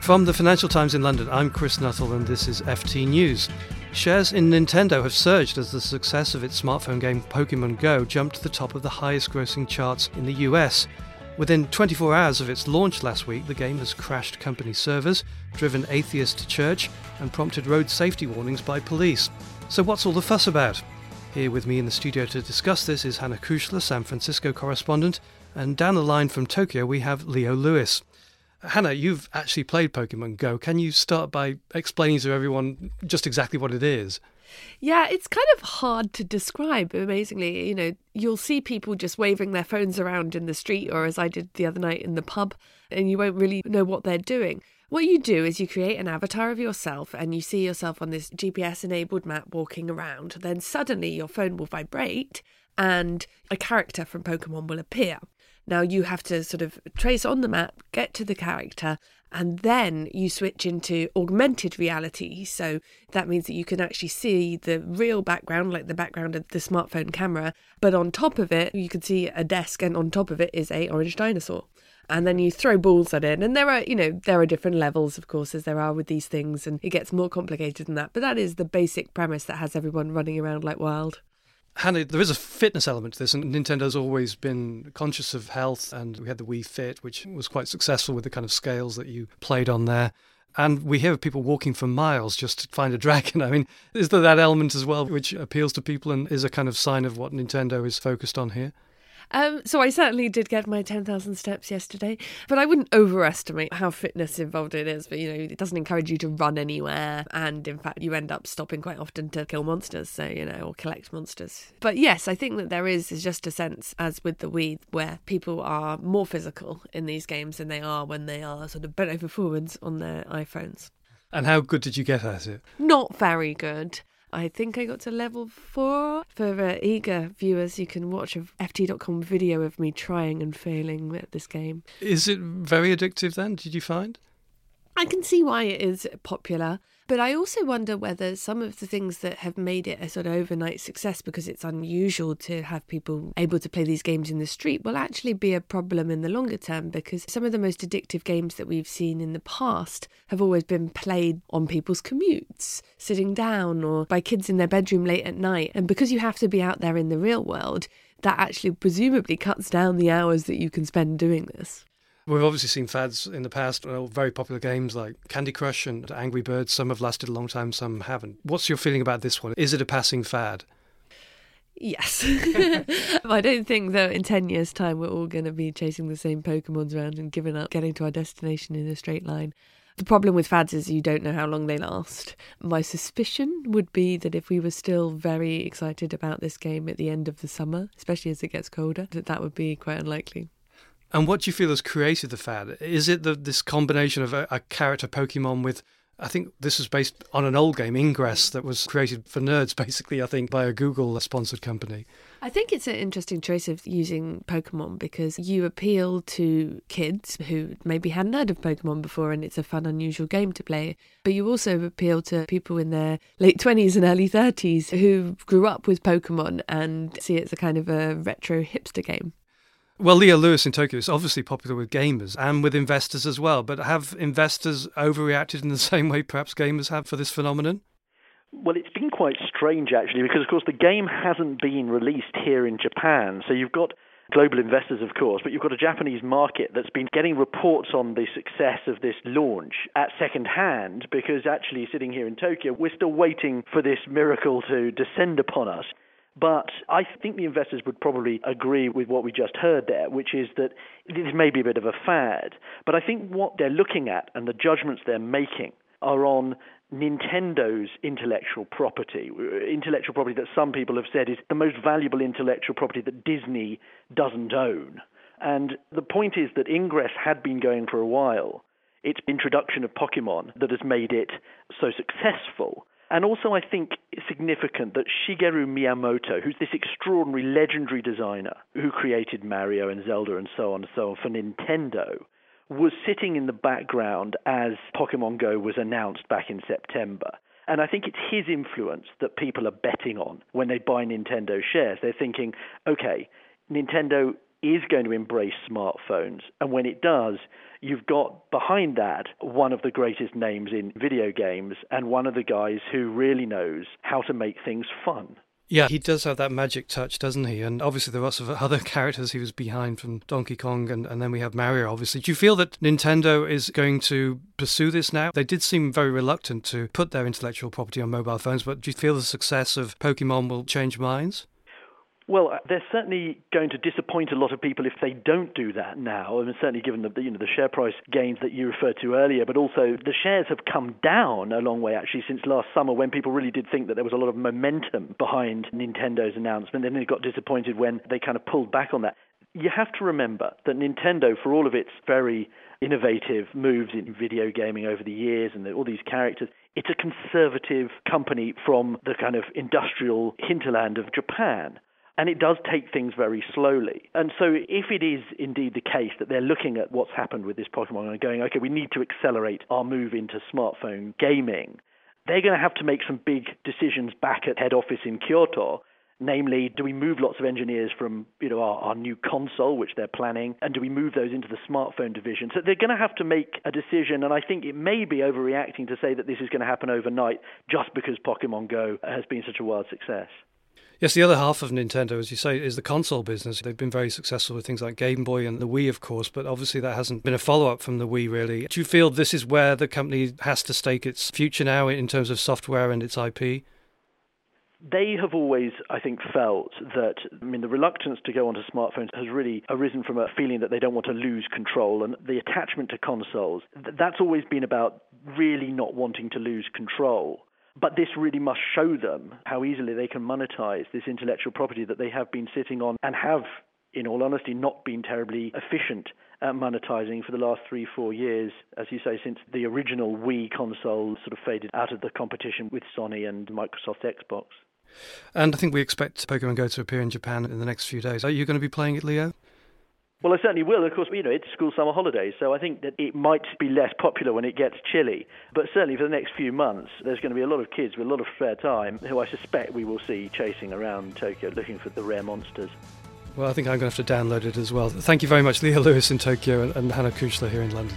From the Financial Times in London, I'm Chris Nuttall and this is FT News. Shares in Nintendo have surged as the success of its smartphone game Pokemon Go jumped to the top of the highest grossing charts in the US. Within 24 hours of its launch last week, the game has crashed company servers, driven atheists to church, and prompted road safety warnings by police. So, what's all the fuss about? Here with me in the studio to discuss this is Hannah Kuchler, San Francisco correspondent, and down the line from Tokyo we have Leo Lewis. Hannah, you've actually played Pokemon Go. Can you start by explaining to everyone just exactly what it is? Yeah, it's kind of hard to describe, amazingly. You know, you'll see people just waving their phones around in the street, or as I did the other night in the pub, and you won't really know what they're doing. What you do is you create an avatar of yourself and you see yourself on this GPS enabled map walking around. Then suddenly your phone will vibrate and a character from Pokemon will appear. Now you have to sort of trace on the map, get to the character, and then you switch into augmented reality. So that means that you can actually see the real background, like the background of the smartphone camera, but on top of it, you can see a desk, and on top of it is a orange dinosaur. And then you throw balls at it, and there are, you know, there are different levels, of course, as there are with these things, and it gets more complicated than that. But that is the basic premise that has everyone running around like wild. Hannah, there is a fitness element to this, and Nintendo's always been conscious of health. And we had the Wii Fit, which was quite successful with the kind of scales that you played on there. And we hear of people walking for miles just to find a dragon. I mean, is there that element as well, which appeals to people and is a kind of sign of what Nintendo is focused on here? Um, so I certainly did get my 10,000 steps yesterday, but I wouldn't overestimate how fitness involved it is. But, you know, it doesn't encourage you to run anywhere. And in fact, you end up stopping quite often to kill monsters, so, you know, or collect monsters. But yes, I think that there is, is just a sense, as with the Wii, where people are more physical in these games than they are when they are sort of bent over forwards on their iPhones. And how good did you get at it? Not very good. I think I got to level four. For uh, eager viewers, you can watch a FT.com video of me trying and failing at this game. Is it very addictive then, did you find? I can see why it is popular. But I also wonder whether some of the things that have made it a sort of overnight success because it's unusual to have people able to play these games in the street will actually be a problem in the longer term because some of the most addictive games that we've seen in the past have always been played on people's commutes, sitting down, or by kids in their bedroom late at night. And because you have to be out there in the real world, that actually presumably cuts down the hours that you can spend doing this. We've obviously seen fads in the past, very popular games like Candy Crush and Angry Birds. Some have lasted a long time, some haven't. What's your feeling about this one? Is it a passing fad? Yes. I don't think that in 10 years' time we're all going to be chasing the same Pokemons around and giving up getting to our destination in a straight line. The problem with fads is you don't know how long they last. My suspicion would be that if we were still very excited about this game at the end of the summer, especially as it gets colder, that that would be quite unlikely. And what do you feel has created the fad? Is it the, this combination of a, a, character Pokemon with, I think this was based on an old game, Ingress, that was created for nerds, basically, I think, by a Google sponsored company? I think it's an interesting choice of using Pokemon because you appeal to kids who maybe hadn't heard of Pokemon before and it's a fun, unusual game to play. But you also appeal to people in their late 20s and early 30s who grew up with Pokemon and see it as a kind of a retro hipster game. Well, Leo Lewis in Tokyo is obviously popular with gamers and with investors as well. But have investors overreacted in the same way perhaps gamers have for this phenomenon? Well, it's been quite strange actually, because of course the game hasn't been released here in Japan. So you've got global investors, of course, but you've got a Japanese market that's been getting reports on the success of this launch at second hand because actually sitting here in Tokyo, we're still waiting for this miracle to descend upon us. But I think the investors would probably agree with what we just heard there, which is that this may be a bit of a fad. But I think what they're looking at and the judgments they're making are on Nintendo's intellectual property, intellectual property that some people have said is the most valuable intellectual property that Disney doesn't own. And the point is that Ingress had been going for a while. It's introduction of Pokemon that has made it so successful. And also, I think it's significant that Shigeru Miyamoto, who's this extraordinary, legendary designer who created Mario and Zelda and so on and so on for Nintendo, was sitting in the background as Pokemon Go was announced back in September. And I think it's his influence that people are betting on when they buy Nintendo shares. They're thinking, okay, Nintendo is going to embrace smartphones. And when it does, you've got behind that one of the greatest names in video games and one of the guys who really knows how to make things fun. Yeah, he does have that magic touch, doesn't he? And obviously, there are lots of other characters he was behind from Donkey Kong, and, and then we have Mario, obviously. Do you feel that Nintendo is going to pursue this now? They did seem very reluctant to put their intellectual property on mobile phones, but do you feel the success of Pokemon will change minds? Well, uh, they're certainly going to disappoint a lot of people if they don't do that now. I mean, certainly given the you know the share price gains that you referred to earlier, but also the shares have come down a long way actually since last summer when people really did think that there was a lot of momentum behind Nintendo's announcement. Then they got disappointed when they kind of pulled back on that. You have to remember that Nintendo, for all of its very innovative moves in video gaming over the years and all these characters, it's a conservative company from the kind of industrial hinterland of Japan and it does take things very slowly. And so, if it is indeed the case that they're looking at what's happened with this Pokemon and going, okay, we need to accelerate our move into smartphone gaming, they're going to have to make some big decisions back at head office in Kyoto. Namely, do we move lots of engineers from you know our, our new console, which they're planning, and do we move those into the smartphone division? So they're going to have to make a decision, and I think it may be overreacting to say that this is going to happen overnight just because Pokemon Go has been such a wild success. Yes, the other half of Nintendo, as you say, is the console business. They've been very successful with things like Game Boy and the Wii, of course, but obviously that hasn't been a follow up from the Wii, really. Do you feel this is where the company has to stake its future now in terms of software and its IP? They have always, I think, felt that, I mean, the reluctance to go onto smartphones has really arisen from a feeling that they don't want to lose control. And the attachment to consoles, that's always been about really not wanting to lose control. But this really must show them how easily they can monetize this intellectual property that they have been sitting on and have, in all honesty, not been terribly efficient at monetizing for the last three, four years, as you say, since the original Wii console sort of faded out of the competition with Sony and Microsoft Xbox. And I think we expect Pokemon Go to appear in Japan in the next few days. Are you going to be playing it, Leo? Well, I certainly will. Of course, you know, it's school summer holidays, so I think that it might be less popular when it gets chilly. But certainly for the next few months, there's going to be a lot of kids with a lot of spare time who I suspect we will see chasing around Tokyo looking for the rare monsters. Well, I think I'm going to have to download it as well. Thank you very much, Leo Lewis in Tokyo and Hannah Kuchler here in London.